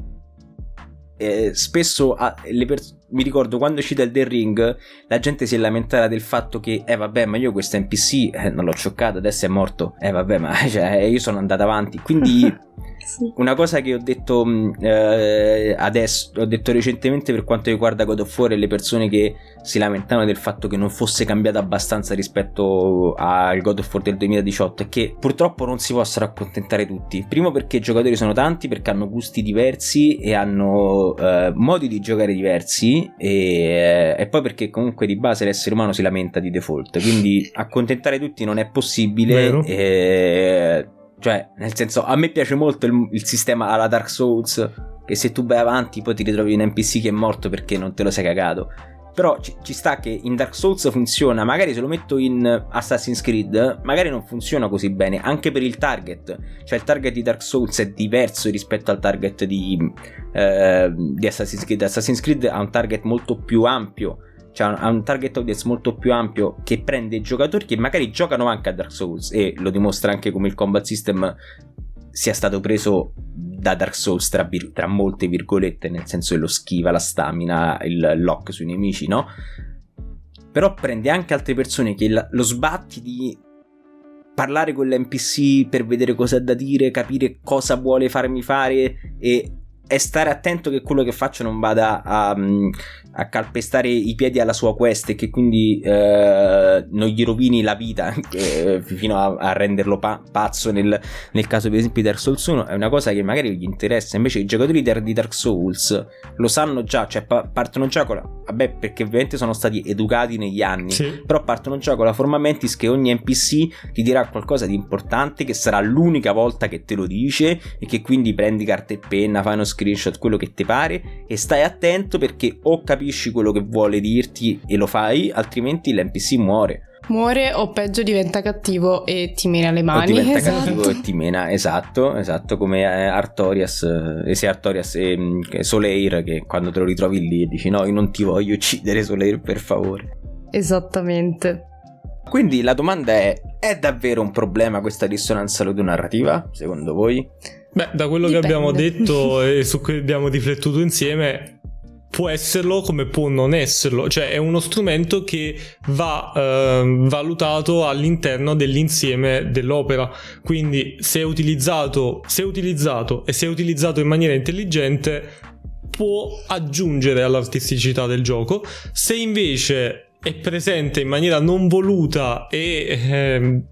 eh, spesso ah, pers- mi ricordo quando cita il The Ring la gente si è lamentata del fatto che eh vabbè ma io questo NPC eh, non l'ho cioccato adesso è morto. Eh vabbè ma cioè, io sono andato avanti. Quindi Una cosa che ho detto mh, eh, adesso, ho detto recentemente per quanto riguarda God of War e le persone che si lamentavano del fatto che non fosse cambiato abbastanza rispetto al God of War del 2018 è che purtroppo non si possono accontentare tutti. Primo perché i giocatori sono tanti, perché hanno gusti diversi e hanno eh, modi di giocare diversi e, e, poi perché comunque di base l'essere umano si lamenta di default. Quindi accontentare tutti non è possibile. E, cioè, nel senso, a me piace molto il, il, sistema alla Dark Souls. Che se tu vai avanti, poi ti ritrovi un NPC che è morto perché non te lo sei cagato. Però ci, ci, sta che in Dark Souls funziona. Magari se lo metto in Assassin's Creed, magari non funziona così bene. Anche per il target. Cioè, il target di Dark Souls è diverso rispetto al target di, eh, di Assassin's Creed. Assassin's Creed ha un target molto più ampio cioè ha un target audience molto più ampio che prende giocatori che magari giocano anche a Dark Souls e lo dimostra anche come il combat system sia stato preso da Dark Souls tra, vir- tra molte virgolette, nel senso che lo schiva, la stamina, il lock sui nemici, no? Però prende anche altre persone che lo sbatti di parlare con l'NPC per vedere cosa ha da dire, capire cosa vuole farmi fare e è stare attento che quello che faccio non vada a, mm, a calpestare i piedi alla sua quest e che quindi eh, non gli rovini la vita eh, fino a, a renderlo pa- pazzo nel, nel, caso per esempio di Dark Souls 1 è una cosa che magari gli interessa invece i giocatori di Dark Souls lo sanno già cioè pa- partono già con la vabbè perché ovviamente sono stati educati negli anni sì. però partono già con la forma mentis che ogni NPC ti dirà qualcosa di importante che sarà l'unica volta che te lo dice e che quindi prendi carta e penna fai uno screenshot quello che ti pare e stai attento perché o capisci quello che vuole dirti e lo fai, altrimenti l'NPC muore. Muore o peggio diventa cattivo e ti mena le mani. O diventa esatto. cattivo e ti mena, esatto, esatto come eh, Artorias, eh, sia Artorias e mm, Soleil che quando te lo ritrovi lì dici no, io non ti voglio uccidere Soleil per favore. Esattamente. Quindi la domanda è, è davvero un problema questa dissonanza ludonarrativa, secondo voi? Beh, da quello Dipende. che abbiamo detto e su cui abbiamo riflettuto insieme, può esserlo come può non esserlo, cioè è uno strumento che va eh, valutato all'interno dell'insieme dell'opera, quindi se è utilizzato, se è utilizzato e se è utilizzato in maniera intelligente può aggiungere all'artisticità del gioco, se invece è presente in maniera non voluta e eh,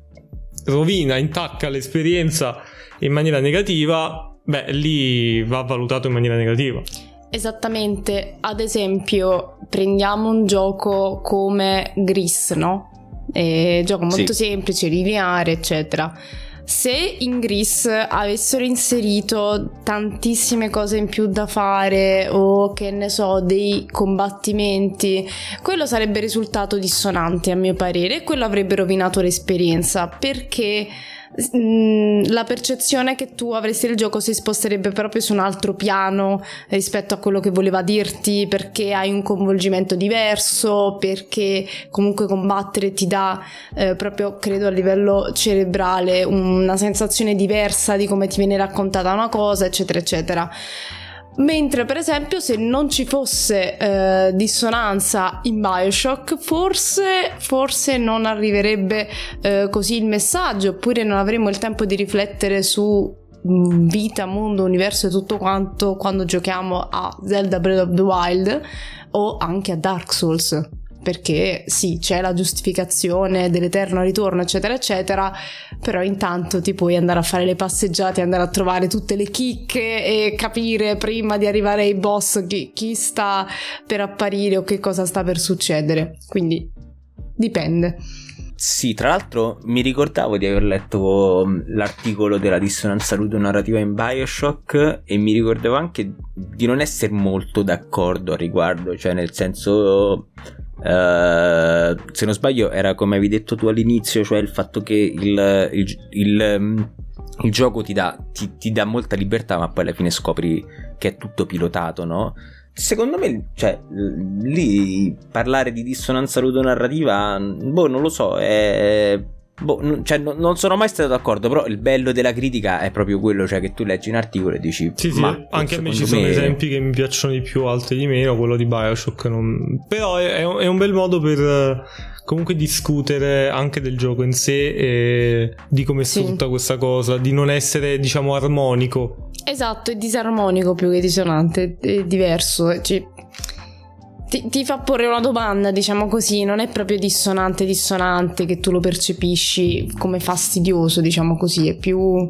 rovina, intacca l'esperienza in maniera negativa, beh lì va valutato in maniera negativa. Esattamente, ad esempio prendiamo un gioco come Gris, no? È un gioco molto sì. semplice, lineare, eccetera. Se in Gris avessero inserito tantissime cose in più da fare o che ne so, dei combattimenti, quello sarebbe risultato dissonante a mio parere e quello avrebbe rovinato l'esperienza perché Mm, la percezione che tu avresti del gioco si sposterebbe proprio su un altro piano rispetto a quello che voleva dirti perché hai un coinvolgimento diverso perché comunque combattere ti dà eh, proprio credo a livello cerebrale una sensazione diversa di come ti viene raccontata una cosa eccetera eccetera Mentre per esempio se non ci fosse eh, dissonanza in Bioshock forse, forse non arriverebbe eh, così il messaggio oppure non avremmo il tempo di riflettere su mm, vita, mondo, universo e tutto quanto quando giochiamo a Zelda Breath of the Wild o anche a Dark Souls perché sì, c'è la giustificazione dell'eterno ritorno, eccetera, eccetera, però intanto ti puoi andare a fare le passeggiate, andare a trovare tutte le chicche e capire prima di arrivare ai boss chi, chi sta per apparire o che cosa sta per succedere. Quindi dipende. Sì, tra l'altro mi ricordavo di aver letto mm, l'articolo della dissonanza ludonarrativa in Bioshock e mi ricordavo anche di non essere molto d'accordo al riguardo, cioè nel senso Uh, se non sbaglio era come avevi detto tu all'inizio, cioè il fatto che il, il, il, mm, il gioco ti dà, ti, ti dà, molta libertà, ma poi alla fine scopri che è tutto pilotato, no? Secondo me, cioè, lì parlare di dissonanza ludonarrativa, boh, non lo so, è Boh, cioè, no, non sono mai stato d'accordo, però il bello della critica è proprio quello, cioè che tu leggi un articolo e dici... Sì, sì, ma anche a me ci sono me... esempi che mi piacciono di più, altri di meno, quello di Bioshock non... Però è, è, un, bel modo per comunque discutere anche del gioco in sé e di come Sì. sfrutta questa cosa, di non essere, diciamo, armonico. Esatto, è disarmonico più che dissonante, è diverso. cioè, ti, ti fa porre una domanda, diciamo così, non è proprio dissonante, dissonante che tu lo percepisci come fastidioso, diciamo così, è più...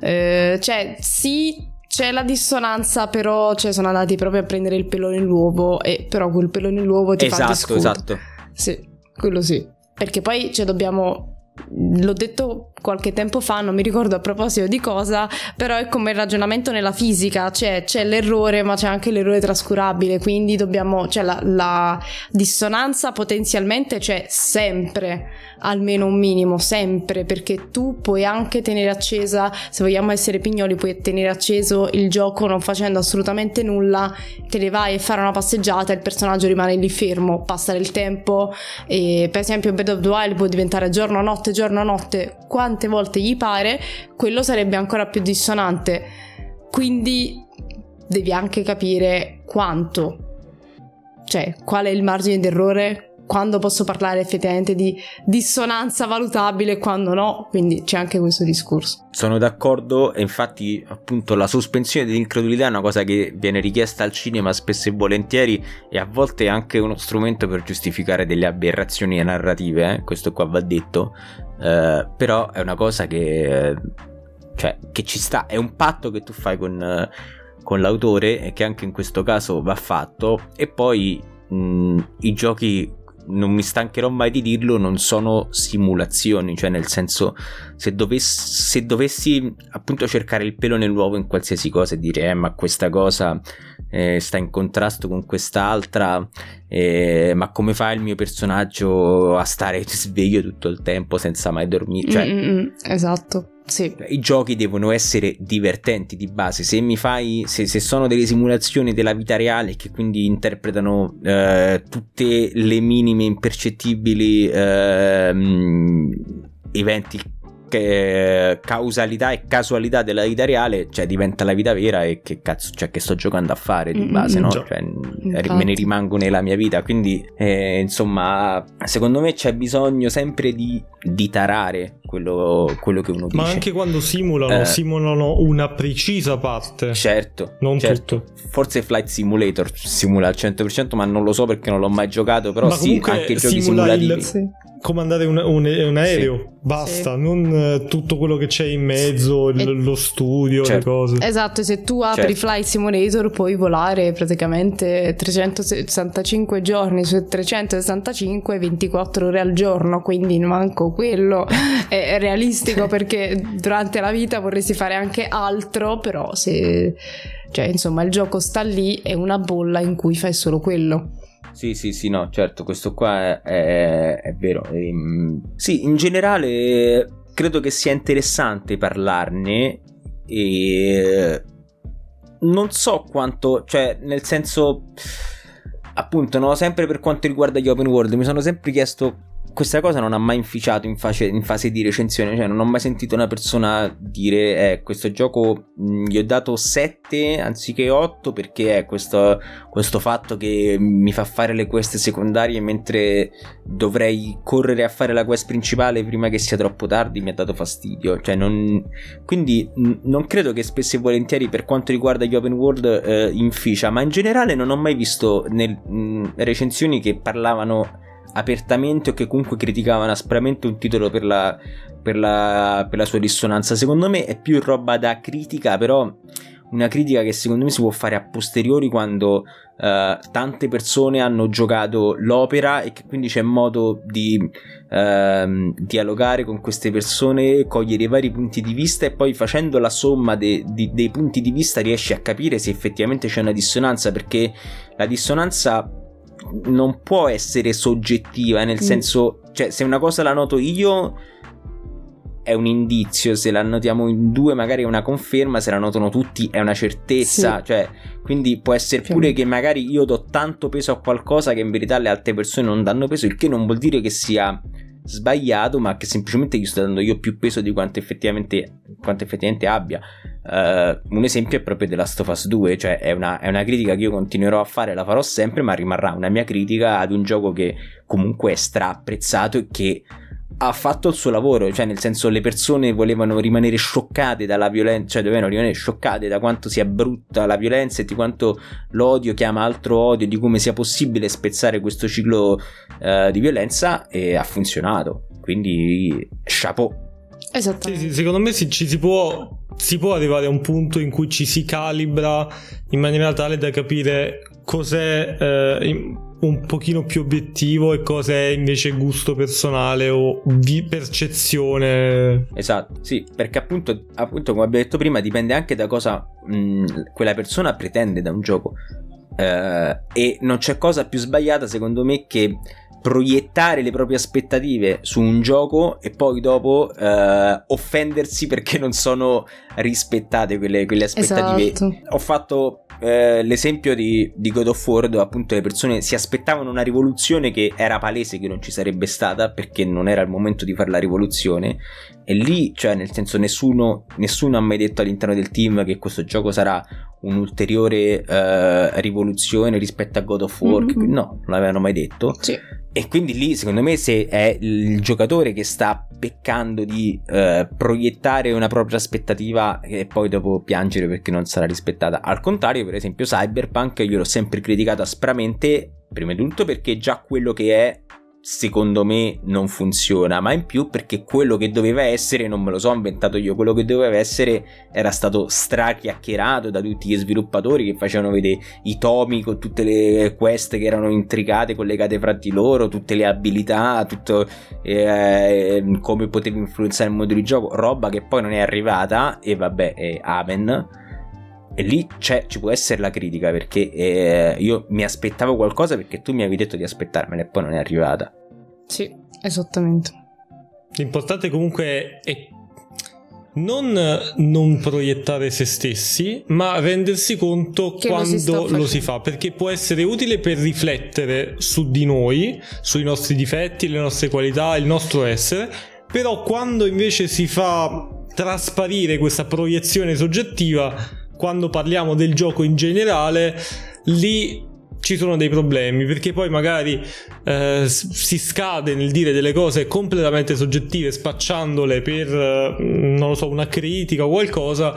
eh, cioè, sì, c'è la dissonanza, però cioè, sono andati proprio a prendere il pelo nell'uovo, e però quel pelo nell'uovo ti fa Esatto, discutere. esatto. Sì, quello sì. Perché poi cioè, dobbiamo. L'ho detto qualche tempo fa, non mi ricordo a proposito di cosa, però è come il ragionamento nella fisica, cioè c'è l'errore ma c'è anche l'errore trascurabile, quindi dobbiamo, cioè la, la dissonanza potenzialmente c'è sempre, almeno un minimo, sempre, perché tu puoi anche tenere accesa, se vogliamo essere pignoli, puoi tenere acceso il gioco non facendo assolutamente nulla, te ne vai a fare una passeggiata il personaggio rimane lì fermo, passa del tempo e per esempio Breath of the Wild può diventare giorno notte, giorno notte, quante volte gli pare, quello sarebbe ancora più dissonante. Quindi devi anche capire quanto. Cioè, qual è il margine d'errore? Quando posso parlare effettivamente di dissonanza valutabile e quando no? Quindi c'è anche questo discorso. Sono d'accordo e infatti appunto la sospensione dell'incredulità è una cosa che viene richiesta al cinema spesso e volentieri e a volte è anche uno strumento per giustificare delle aberrazioni narrative, eh? questo qua va detto, Eh, però è una cosa che, cioè, che ci sta, è un patto che tu fai con, con l'autore che anche in questo caso va fatto e poi mh, i giochi non mi stancherò mai di dirlo, non sono simulazioni, cioè nel senso se, dovessi, se dovessi appunto cercare il pelo nell'uovo in qualsiasi cosa e dire eh, ma questa cosa eh, sta in contrasto con quest'altra, eh, ma come fa il mio personaggio a stare sveglio tutto il tempo senza mai dormire? Cioè, Mm, mm, mm, esatto, sì. i giochi devono essere divertenti di base. Se mi fai, se, se sono delle simulazioni della vita reale che quindi interpretano eh, tutte le minime impercettibili ehm, eventi che causalità e casualità della vita reale, cioè diventa la vita vera e che cazzo, cioè che sto giocando a fare di Mm, base, mm, no? già. Cioè, Infatti. me ne rimango nella mia vita, quindi eh, insomma, secondo me c'è bisogno sempre di, di tarare quello, quello che uno dice. Ma anche quando simulano, Eh. simulano una precisa parte. Certo, Non certo. tutto. Forse Flight Simulator simula al 100%, ma non lo so perché non l'ho mai giocato. Però Ma sì, anche i giochi simula il- simulativi. Sì. Comandare un, un- un aereo, basta, Sì. non eh, tutto quello che c'è in mezzo, il- E- lo studio, Certo. le cose. Esatto, e se tu apri Certo. Flight Simulator puoi volare praticamente 365 giorni su 365, 24 ore al giorno, quindi manco quello è è realistico perché durante la vita vorresti fare anche altro, però se... Cioè, insomma, il gioco sta lì, è una bolla in cui fai solo quello. Sì, sì, sì, no, certo, questo qua è, è- è vero. Ehm, sì, in generale credo che sia interessante parlarne e non so quanto, cioè, nel senso, appunto, no, sempre per quanto riguarda gli open world, mi sono sempre chiesto questa cosa non ha mai inficiato in fase, in fase di recensione, cioè non ho mai sentito una persona dire eh, questo gioco mh, gli ho dato 7 anziché 8 perché è questo, questo fatto che mi fa fare le quest secondarie mentre dovrei correre a fare la quest principale prima che sia troppo tardi mi ha dato fastidio, cioè non, quindi mh, non credo che spesso e volentieri per quanto riguarda gli open world eh, inficia, ma in generale non ho mai visto nel, mh, recensioni che parlavano apertamente o che comunque criticavano aspramente un titolo per la, per la, per la sua dissonanza. Secondo me è più roba da critica, però una critica che secondo me si può fare a posteriori quando eh, tante persone hanno giocato l'opera e che quindi c'è modo di ehm, dialogare con queste persone, cogliere i vari punti di vista e poi facendo la somma de- di- dei punti di vista riesci a capire se effettivamente c'è una dissonanza perché la dissonanza non può essere soggettiva, nel Mm. senso, cioè se una cosa la noto io è un indizio, se la notiamo in due magari è una conferma, se la notano tutti è una certezza, Sì. cioè quindi può essere Sì. pure che magari io do tanto peso a qualcosa che in verità le altre persone non danno peso, il che non vuol dire che sia sbagliato, ma che semplicemente gli sto dando io più peso di quanto effettivamente, quanto effettivamente abbia. Uh, un esempio è proprio della Last of Us 2, cioè è una, è una, critica che io continuerò a fare, la farò sempre, ma rimarrà una mia critica ad un gioco che comunque è stra apprezzato e che ha fatto il suo lavoro, cioè nel senso le persone volevano rimanere scioccate dalla violenza, cioè dovevano rimanere scioccate da quanto sia brutta la violenza e di quanto l'odio chiama altro odio, di come sia possibile spezzare questo ciclo uh, di violenza e ha funzionato. Quindi chapeau. Esatto. Sì, sì, secondo me si, ci si può, si può arrivare a un punto in cui ci si calibra in maniera tale da capire cos'è eh, un pochino più obiettivo e cos'è invece gusto personale o vi- percezione. Esatto, sì, perché appunto, appunto, come abbiamo detto prima, dipende anche da cosa mh, quella persona pretende da un gioco. Uh, e non c'è cosa più sbagliata secondo me che proiettare le proprie aspettative su un gioco e poi dopo uh, offendersi perché non sono rispettate quelle, quelle aspettative. Esatto. Ho fatto eh, l'esempio di, di, God of War dove appunto le persone si aspettavano una rivoluzione che era palese che non ci sarebbe stata perché non era il momento di fare la rivoluzione e lì cioè nel senso nessuno, nessuno ha mai detto all'interno del team che questo gioco sarà un'ulteriore eh, rivoluzione rispetto a God of War mm-hmm. no non l'avevano mai detto sì. E quindi lì, secondo me, se è il giocatore che sta peccando di eh, proiettare una propria aspettativa e poi dopo piangere perché non sarà rispettata. Al contrario, per esempio, Cyberpunk io l'ho sempre criticato aspramente, prima di tutto perché già quello che è secondo me non funziona, ma in più perché quello che doveva essere non me lo so inventato io, quello che doveva essere era stato strachiacchierato da tutti gli sviluppatori che facevano vedere i tomi con tutte le quest che erano intricate, collegate fra di loro, tutte le abilità, tutto eh, come potevi influenzare il modo di gioco, roba che poi non è arrivata e vabbè, è Aven e lì ci può essere la critica perché eh, io mi aspettavo qualcosa perché tu mi avevi detto di aspettarmela e poi non è arrivata. Sì, esattamente. L'importante comunque è non, non proiettare se stessi, ma rendersi conto che quando lo si, lo si, fa, perché può essere utile per riflettere su di noi, sui nostri difetti, le nostre qualità, il nostro essere, però quando invece si fa trasparire questa proiezione soggettiva quando parliamo del gioco in generale, lì ci sono dei problemi perché poi magari eh, si scade nel dire delle cose completamente soggettive spacciandole per non lo so una critica o qualcosa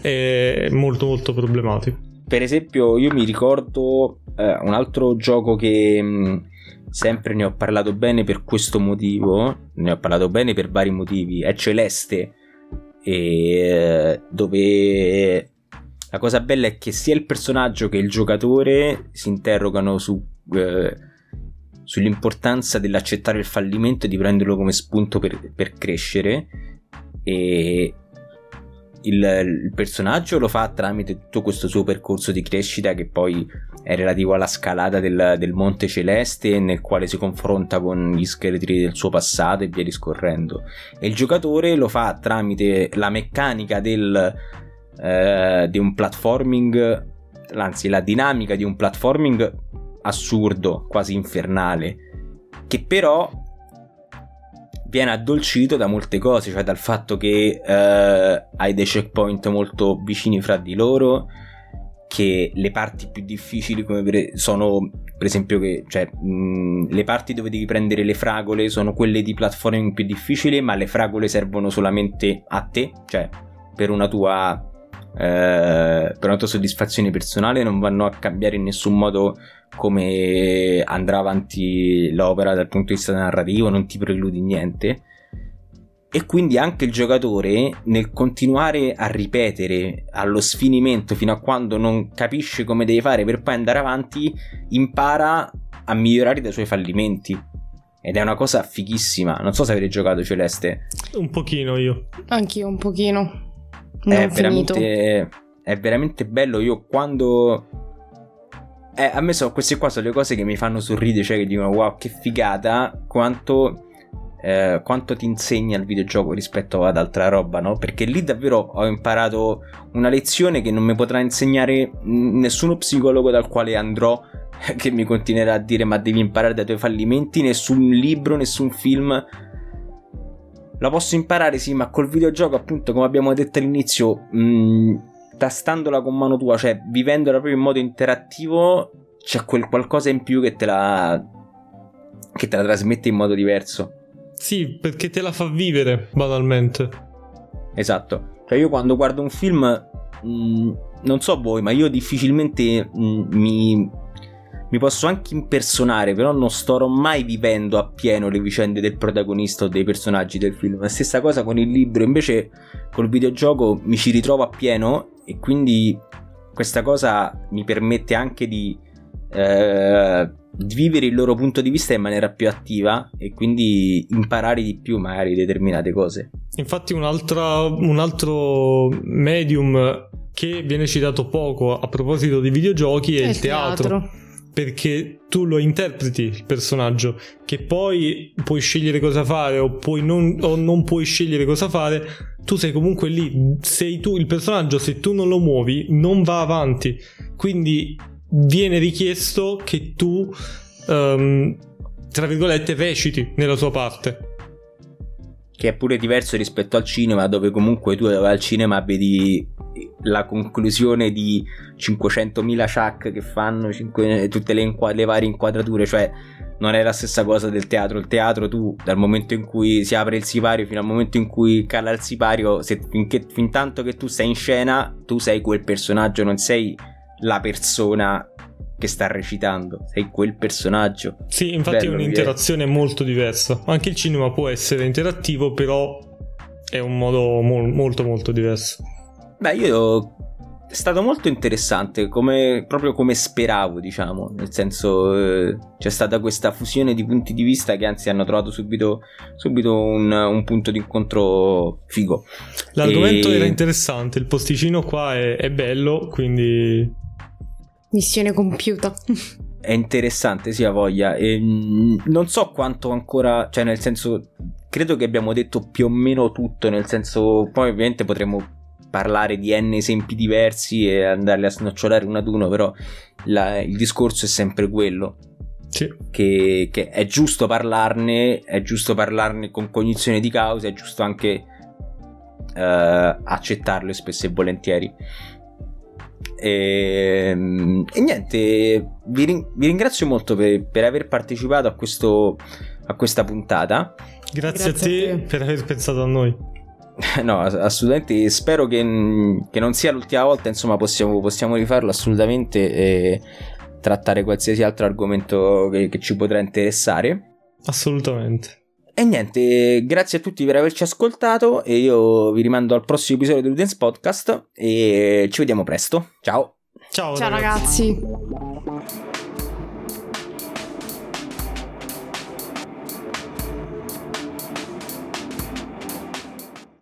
è molto molto problematico. Per esempio io mi ricordo eh, un altro gioco che mm, sempre ne ho parlato bene per questo motivo ne ho parlato bene per vari motivi è Celeste e, eh, dove la cosa bella è che sia il personaggio che il giocatore si interrogano su, eh, sull'importanza dell'accettare il fallimento e di prenderlo come spunto per, per crescere. E il, il, personaggio lo fa tramite tutto questo suo percorso di crescita che poi è relativo alla scalata del, del Monte Celeste nel quale si confronta con gli scheletri del suo passato e via discorrendo. E il giocatore lo fa tramite la meccanica del eh, di un platforming, anzi la dinamica di un platforming assurdo, quasi infernale, che però viene addolcito da molte cose, cioè dal fatto che eh, hai dei checkpoint molto vicini fra di loro, che le parti più difficili come per, sono per esempio che cioè, mh, le parti dove devi prendere le fragole sono quelle di platforming più difficili, ma le fragole servono solamente a te, cioè per una tua eh, per una tua soddisfazione personale non vanno a cambiare in nessun modo come andrà avanti l'opera dal punto di vista narrativo, non ti precludi niente. E quindi anche il giocatore, nel continuare a ripetere allo sfinimento fino a quando non capisce come deve fare per poi andare avanti, impara a migliorare dai suoi fallimenti. Ed è una cosa fighissima. Non so se avete giocato Celeste. Un pochino io. Anch'io un pochino è veramente, è veramente bello. Io quando. Eh, a me sono queste qua sono le cose che mi fanno sorridere, cioè che dicono wow che figata, quanto, eh, quanto ti insegna il videogioco rispetto ad altra roba, no? Perché lì davvero ho imparato una lezione che non mi potrà insegnare nessuno psicologo dal quale andrò, che mi continuerà a dire ma devi imparare dai tuoi fallimenti, nessun libro, nessun film la posso imparare, sì, ma col videogioco, appunto, come abbiamo detto all'inizio, mh, tastandola con mano tua, cioè vivendola proprio in modo interattivo, c'è quel qualcosa in più che te la, che te la trasmette in modo diverso. Sì, perché te la fa vivere, banalmente. Esatto. Cioè io quando guardo un film, mh, non so voi, ma io difficilmente mh, mi, mi posso anche impersonare, però non starò mai vivendo appieno le vicende del protagonista o dei personaggi del film. La stessa cosa con il libro, invece col videogioco mi ci ritrovo appieno e quindi questa cosa mi permette anche di, eh, di vivere il loro punto di vista in maniera più attiva e quindi imparare di più magari determinate cose. Infatti un altro, un altro medium che viene citato poco a proposito di videogiochi è, è il teatro. teatro. Perché tu lo interpreti il personaggio, che poi puoi scegliere cosa fare o, non, o non puoi scegliere cosa fare, tu sei comunque lì. Sei tu il personaggio, se tu non lo muovi, non va avanti. Quindi viene richiesto che tu, um, tra virgolette, reciti nella sua parte che è pure diverso rispetto al cinema, dove comunque tu al cinema vedi la conclusione di 500.000 chuck che fanno 5, tutte le, inqu- le, varie inquadrature, cioè non è la stessa cosa del teatro. Il teatro tu dal momento in cui si apre il sipario fino al momento in cui cala il sipario, se, finché, fin tanto che tu sei in scena, tu sei quel personaggio, non sei la persona che sta recitando, sei quel personaggio. Sì, infatti Bello, è un'interazione molto diversa. Anche il cinema può essere interattivo, però è un modo mo- molto molto diverso. Beh, io è stato molto interessante, come, proprio come speravo, diciamo, nel senso eh, c'è stata questa fusione di punti di vista che anzi hanno trovato subito, subito un, un, punto di incontro figo. L'argomento e... era interessante, il posticino qua è, è bello, quindi Missione compiuta. È interessante, sì, a voglia. E, mm, non so quanto ancora, cioè nel senso, credo che abbiamo detto più o meno tutto, nel senso, poi ovviamente potremmo parlare di n esempi diversi e andarli a snocciolare uno ad uno, però la, il discorso è sempre quello. Sì. Che, che, è giusto parlarne, è giusto parlarne con cognizione di causa, è giusto anche uh, accettarlo spesso e volentieri. E, ehm, e niente, vi, ring- vi, ringrazio molto per, per aver partecipato a, questo, a questa puntata. Grazie, Grazie a, te a te per aver pensato a noi. No, assolutamente. Spero che, che, non sia l'ultima volta. Insomma, possiamo, possiamo rifarlo assolutamente e trattare qualsiasi altro argomento che, che ci potrà interessare. Assolutamente. E niente, grazie a tutti per averci ascoltato e io vi rimando al prossimo episodio di Ludens Podcast e ci vediamo presto. Ciao. Ciao, Ciao ragazzi. ragazzi.